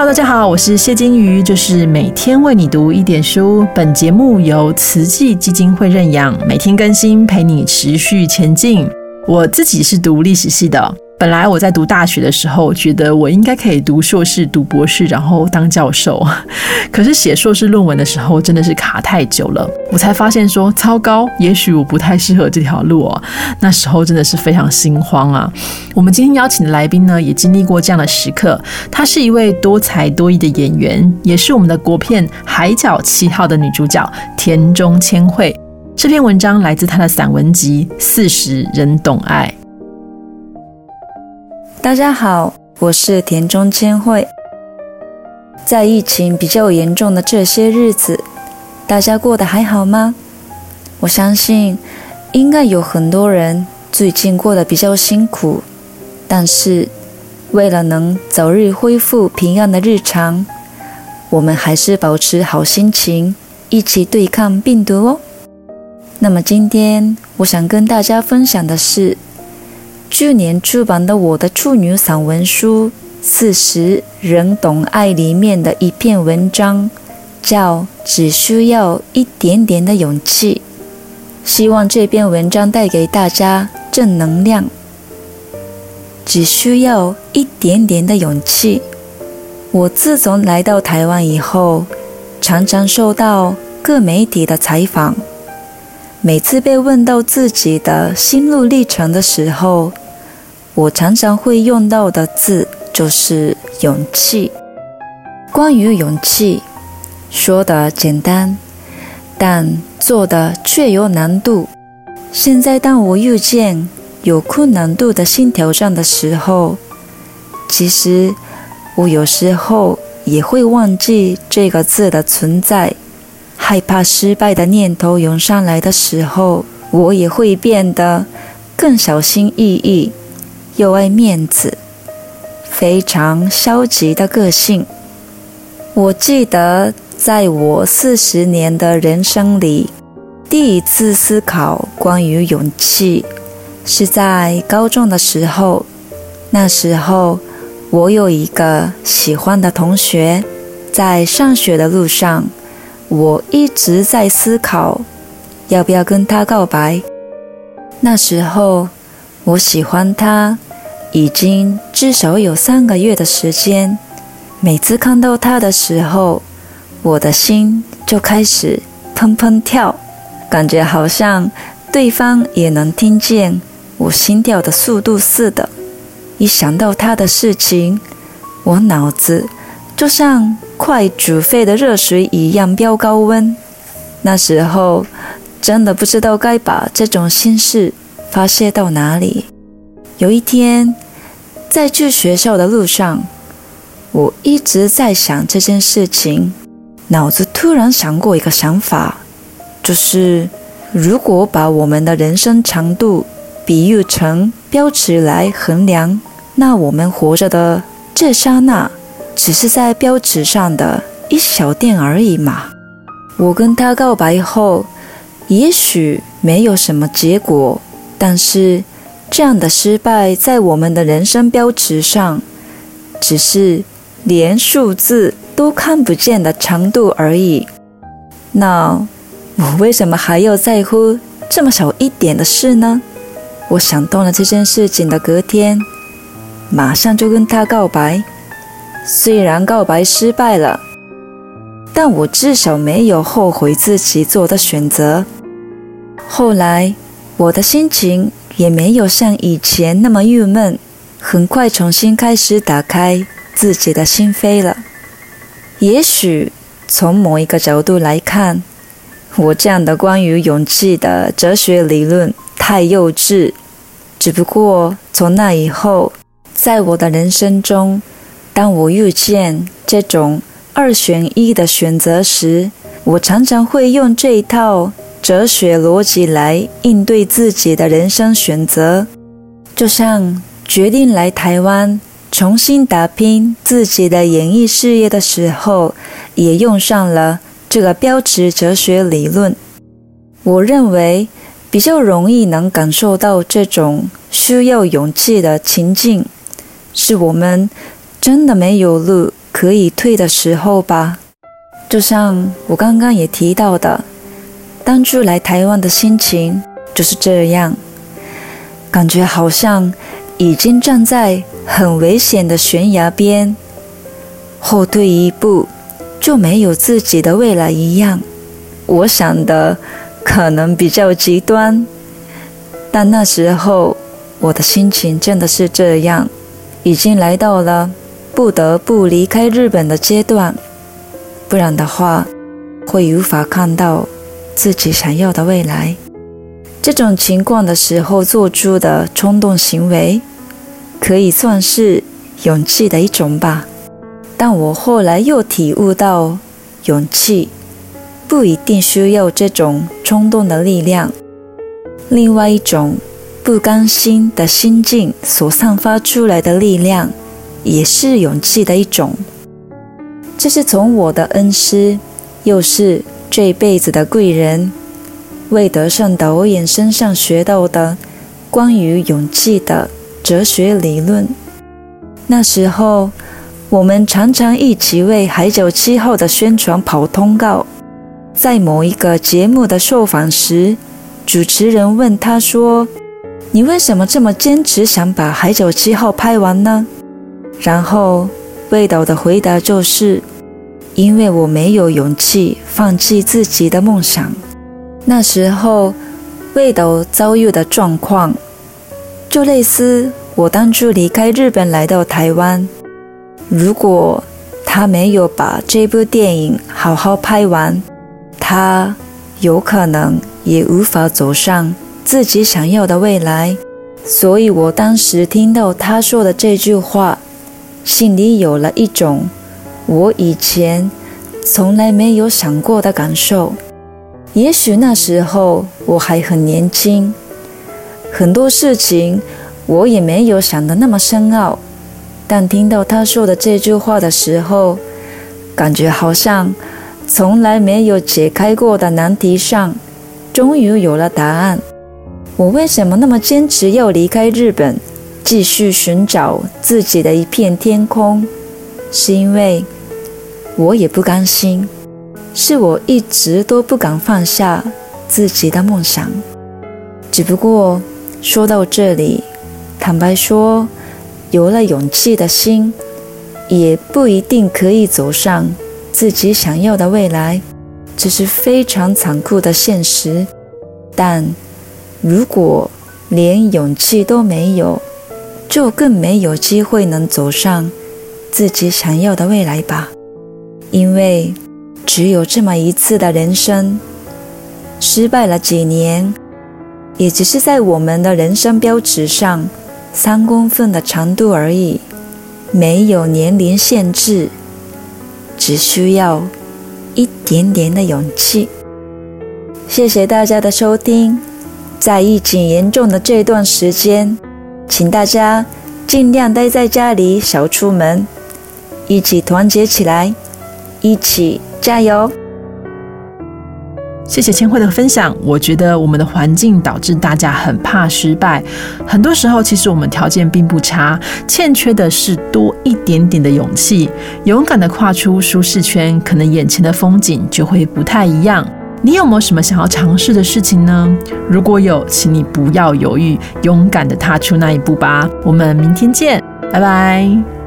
Hello，大家好，我是谢金鱼，就是每天为你读一点书。本节目由慈济基金会认养，每天更新，陪你持续前进。我自己是读历史系的。本来我在读大学的时候，觉得我应该可以读硕士、读博士，然后当教授。可是写硕士论文的时候，真的是卡太久了，我才发现说，糟糕，也许我不太适合这条路哦。那时候真的是非常心慌啊。我们今天邀请的来宾呢，也经历过这样的时刻。她是一位多才多艺的演员，也是我们的国片《海角七号》的女主角田中千惠。这篇文章来自她的散文集《四十人懂爱》。大家好，我是田中千惠。在疫情比较严重的这些日子，大家过得还好吗？我相信，应该有很多人最近过得比较辛苦。但是，为了能早日恢复平安的日常，我们还是保持好心情，一起对抗病毒哦。那么今天，我想跟大家分享的是。去年出版的我的处女散文书《四十人懂爱》里面的一篇文章，叫“只需要一点点的勇气”。希望这篇文章带给大家正能量。只需要一点点的勇气。我自从来到台湾以后，常常受到各媒体的采访。每次被问到自己的心路历程的时候，我常常会用到的字就是勇气。关于勇气，说的简单，但做的却有难度。现在当我遇见有困难度的新挑战的时候，其实我有时候也会忘记这个字的存在。害怕失败的念头涌上来的时候，我也会变得更小心翼翼，又爱面子，非常消极的个性。我记得在我四十年的人生里，第一次思考关于勇气，是在高中的时候。那时候，我有一个喜欢的同学，在上学的路上。我一直在思考，要不要跟他告白。那时候，我喜欢他，已经至少有三个月的时间。每次看到他的时候，我的心就开始砰砰跳，感觉好像对方也能听见我心跳的速度似的。一想到他的事情，我脑子就像……快煮沸的热水一样飙高温。那时候真的不知道该把这种心事发泄到哪里。有一天，在去学校的路上，我一直在想这件事情，脑子突然想过一个想法，就是如果把我们的人生长度比喻成标尺来衡量，那我们活着的这刹那。只是在标尺上的一小点而已嘛。我跟他告白后，也许没有什么结果，但是这样的失败在我们的人生标尺上，只是连数字都看不见的长度而已。那我为什么还要在乎这么小一点的事呢？我想通了这件事情的隔天，马上就跟他告白。虽然告白失败了，但我至少没有后悔自己做的选择。后来，我的心情也没有像以前那么郁闷，很快重新开始打开自己的心扉了。也许从某一个角度来看，我这样的关于勇气的哲学理论太幼稚。只不过从那以后，在我的人生中，当我遇见这种二选一的选择时，我常常会用这一套哲学逻辑来应对自己的人生选择。就像决定来台湾重新打拼自己的演艺事业的时候，也用上了这个标尺哲学理论。我认为比较容易能感受到这种需要勇气的情境，是我们。真的没有路可以退的时候吧。就像我刚刚也提到的，当初来台湾的心情就是这样，感觉好像已经站在很危险的悬崖边，后退一步就没有自己的未来一样。我想的可能比较极端，但那时候我的心情真的是这样，已经来到了不得不离开日本的阶段。不然的话，会无法看到自己想要的未来。这种情况的时候做出的冲动行为，可以算是勇气的一种吧。但我后来又体悟到，勇气不一定需要这种冲动的力量。另外一种不甘心的心境所散发出来的力量，也是勇气的一种。这是从我的恩师，又是这辈子的贵人魏德胜导演身上学到的关于勇气的哲学理论。那时候，我们常常一起为《海角七号》的宣传跑通告。在某一个节目的受访时，主持人问他说：“你为什么这么坚持想把《海角七号》拍完呢？”然后魏导的回答就是。因为我没有勇气放弃自己的梦想。那时候，魏斗遭遇的状况，就类似我当初离开日本来到台湾。如果他没有把这部电影好好拍完，他有可能也无法走上自己想要的未来。所以我当时听到他说的这句话，心里有了一种。我以前从来没有想过的感受，也许那时候我还很年轻，很多事情我也没有想得那么深奥。但听到他说的这句话的时候，感觉好像从来没有解开过的难题上，终于有了答案。我为什么那么坚持要离开日本，继续寻找自己的一片天空？是因为。我也不甘心，是我一直都不敢放下自己的梦想。只不过说到这里，坦白说，有了勇气的心，也不一定可以走上自己想要的未来，这是非常残酷的现实。但如果连勇气都没有，就更没有机会能走上自己想要的未来吧。因为只有这么一次的人生，失败了几年，也只是在我们的人生标尺上三公分的长度而已，没有年龄限制，只需要一点点的勇气。谢谢大家的收听，在疫情严重的这段时间，请大家尽量待在家里，少出门，一起团结起来。一起加油！谢谢千惠的分享。我觉得我们的环境导致大家很怕失败。很多时候，其实我们条件并不差，欠缺的是多一点点的勇气。勇敢的跨出舒适圈，可能眼前的风景就会不太一样。你有没有什么想要尝试的事情呢？如果有，请你不要犹豫，勇敢的踏出那一步吧。我们明天见，拜拜。